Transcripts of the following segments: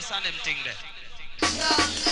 is a dead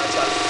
United.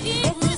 Gunshot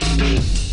Thank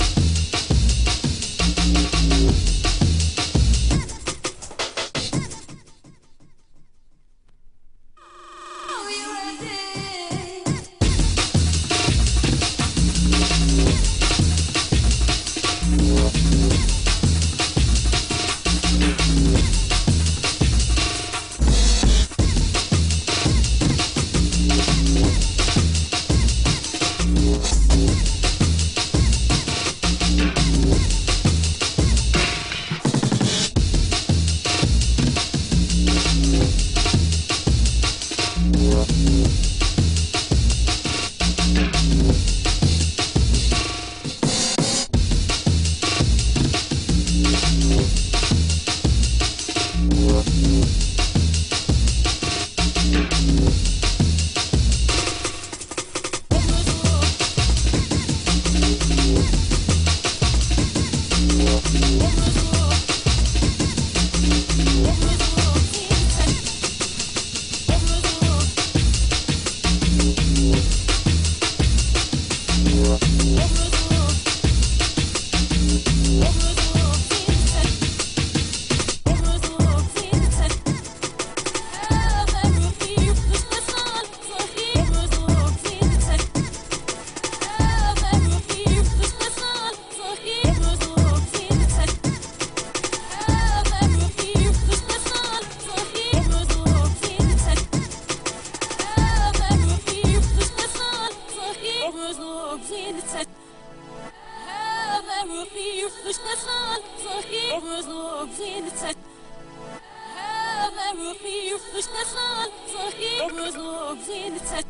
روحي مشتاقة صحيح وذوق زينتك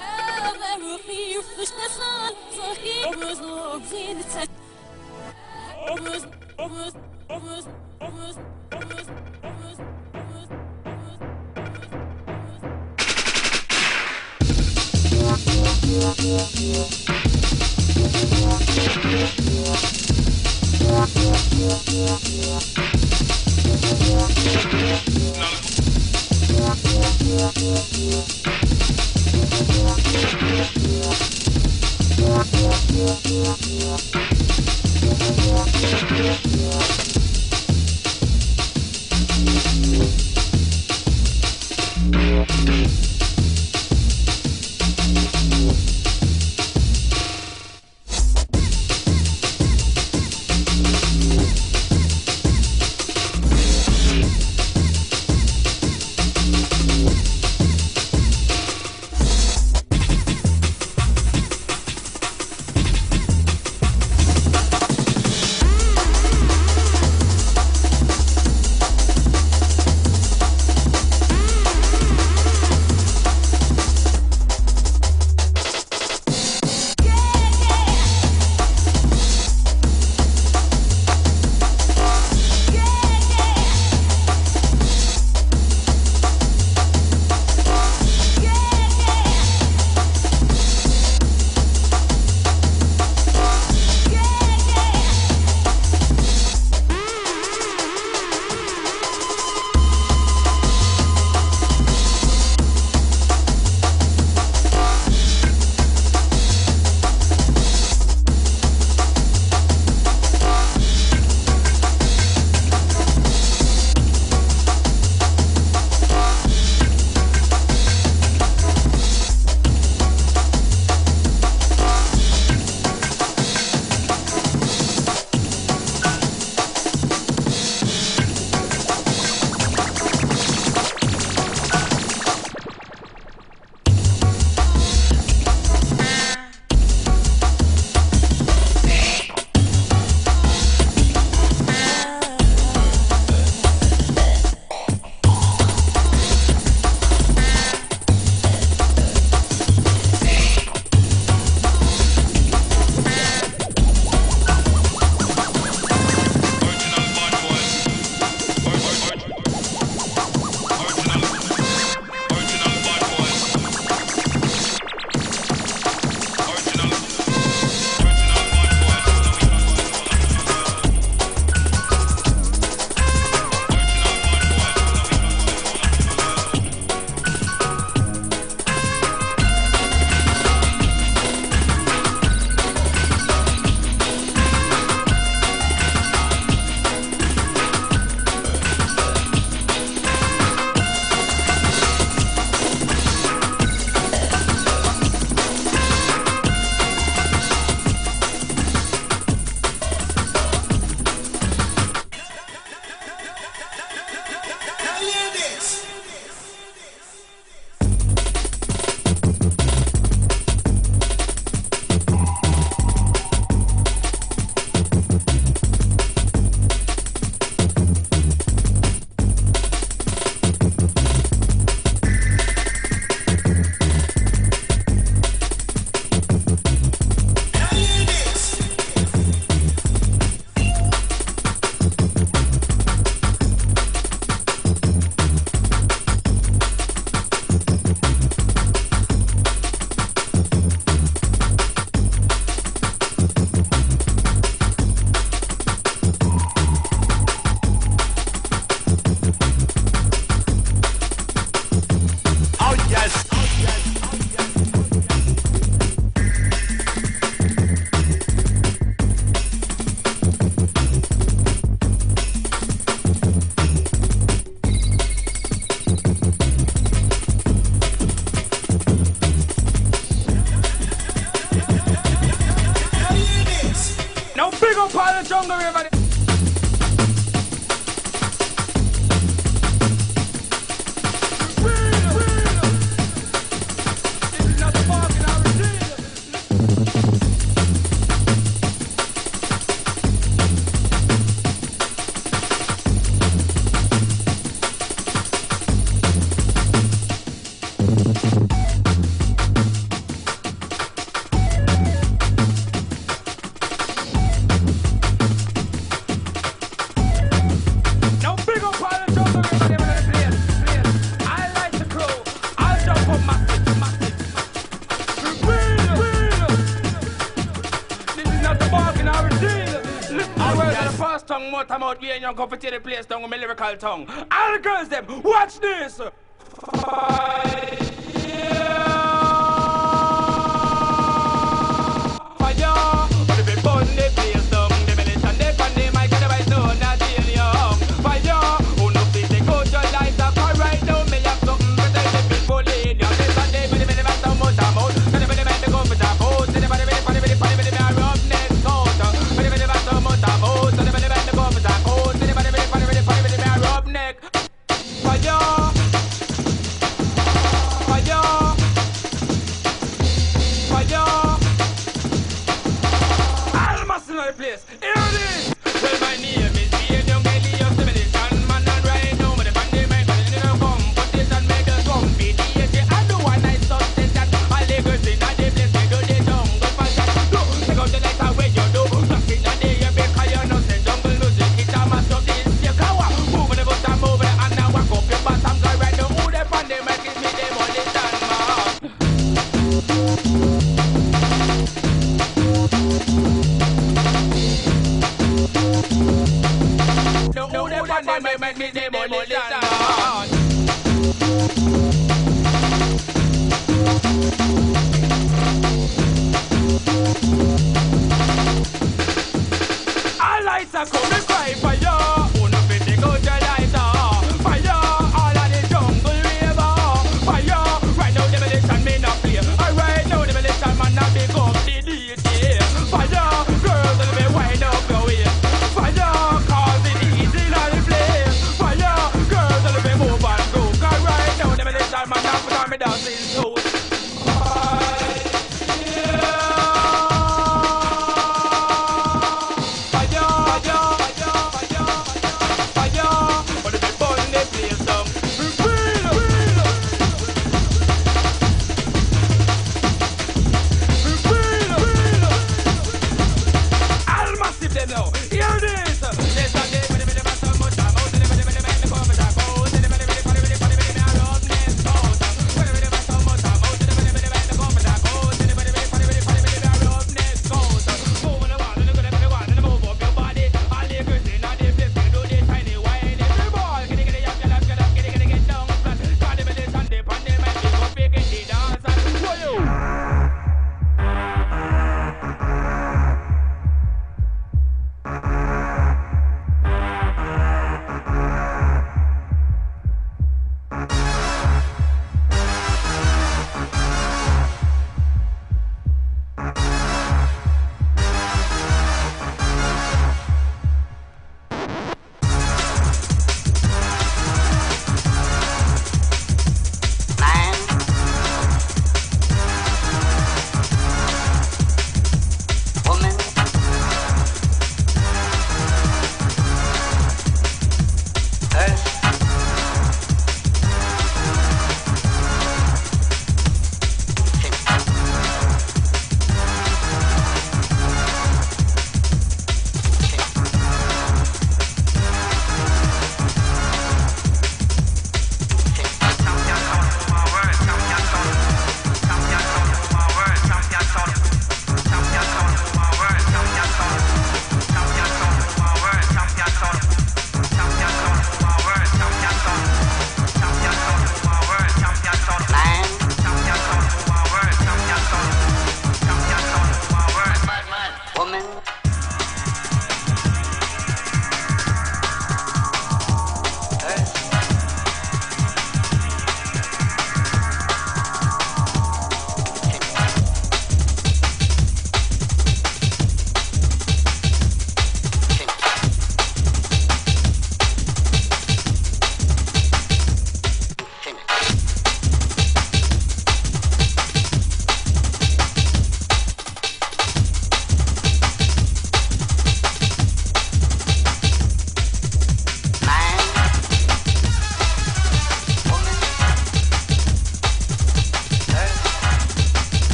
هذا روحي مشتاقة صحيح وذوق زينتك Yeah. Thank Young come to the place down with my lyrical tongue. All the girls them, watch this!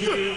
嗯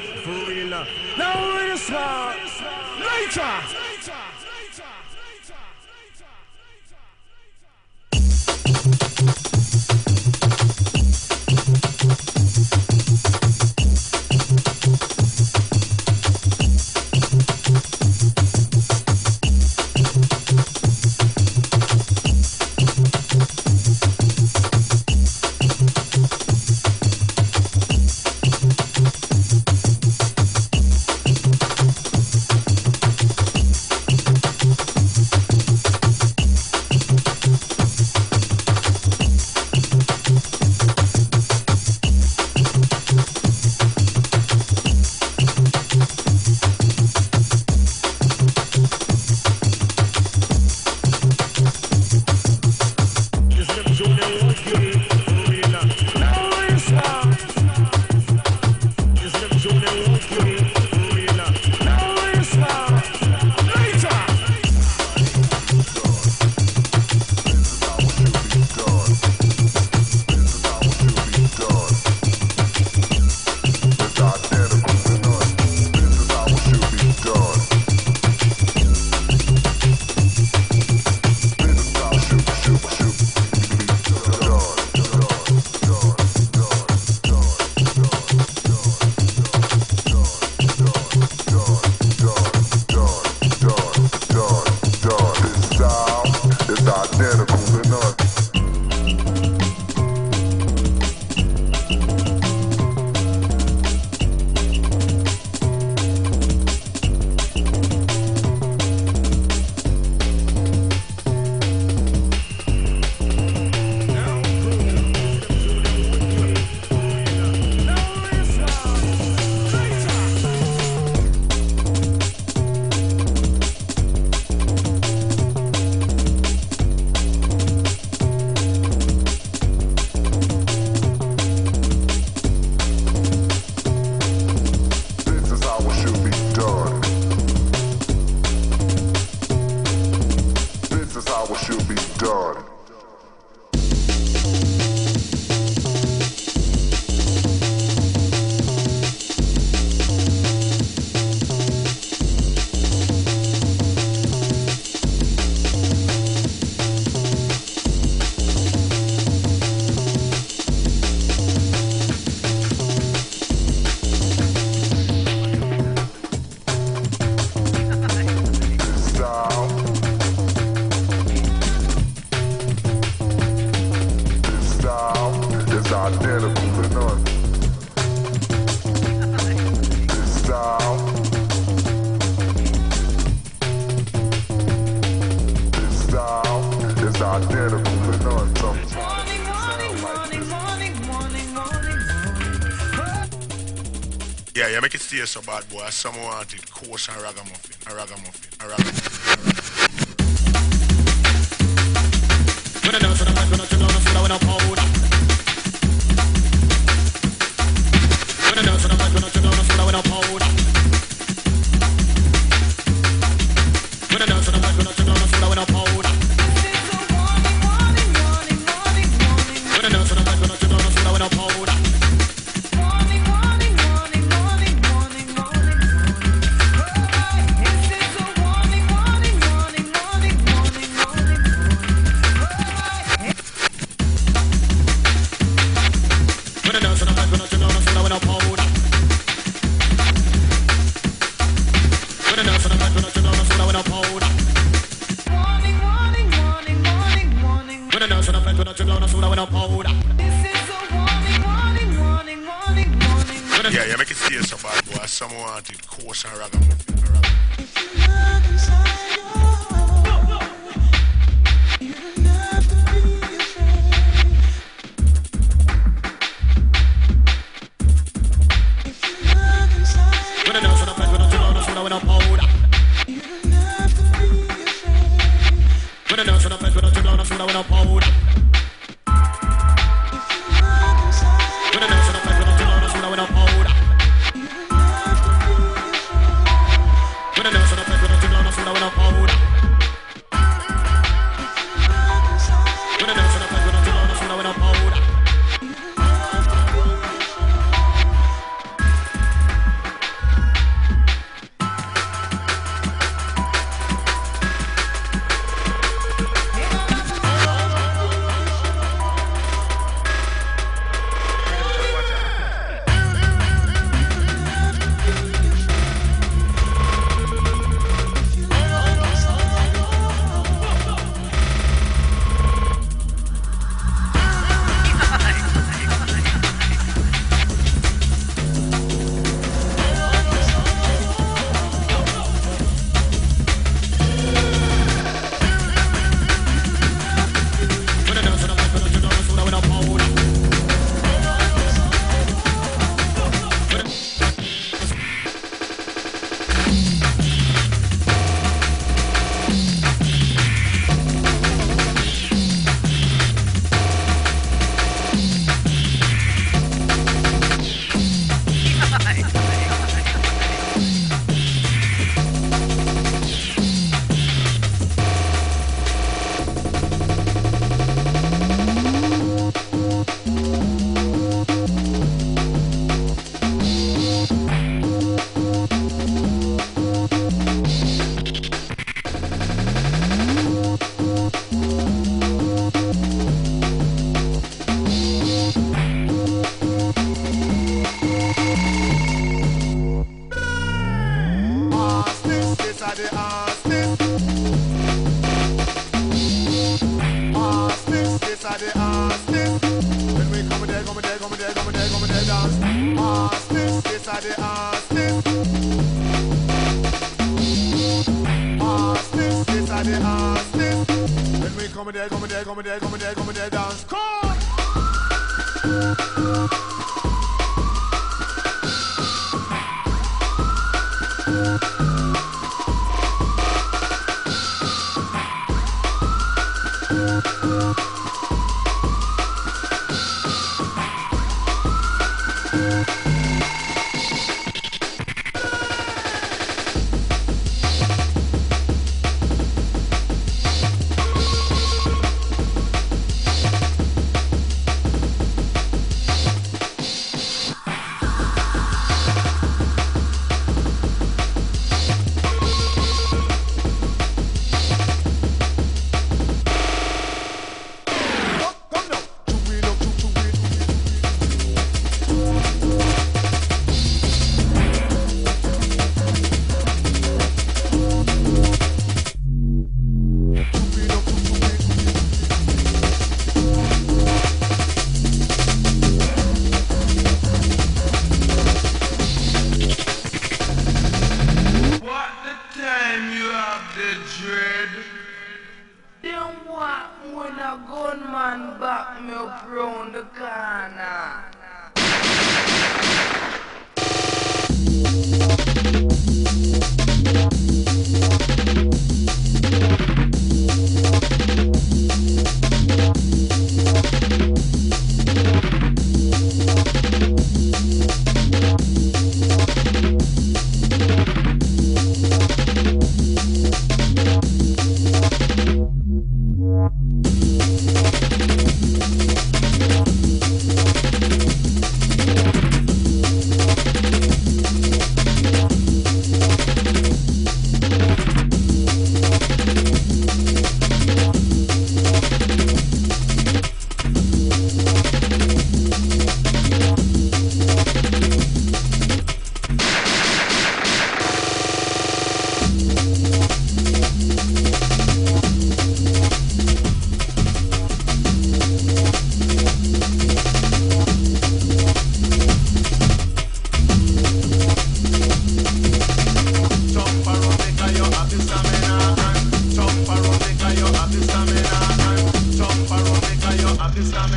bad, boy. Someone wanted coarse and ragamuffin. A ragamuffin.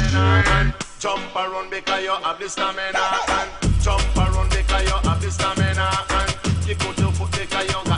stamina. Jump around because you have the stamina. Jump around because you have the stamina. You out your foot because you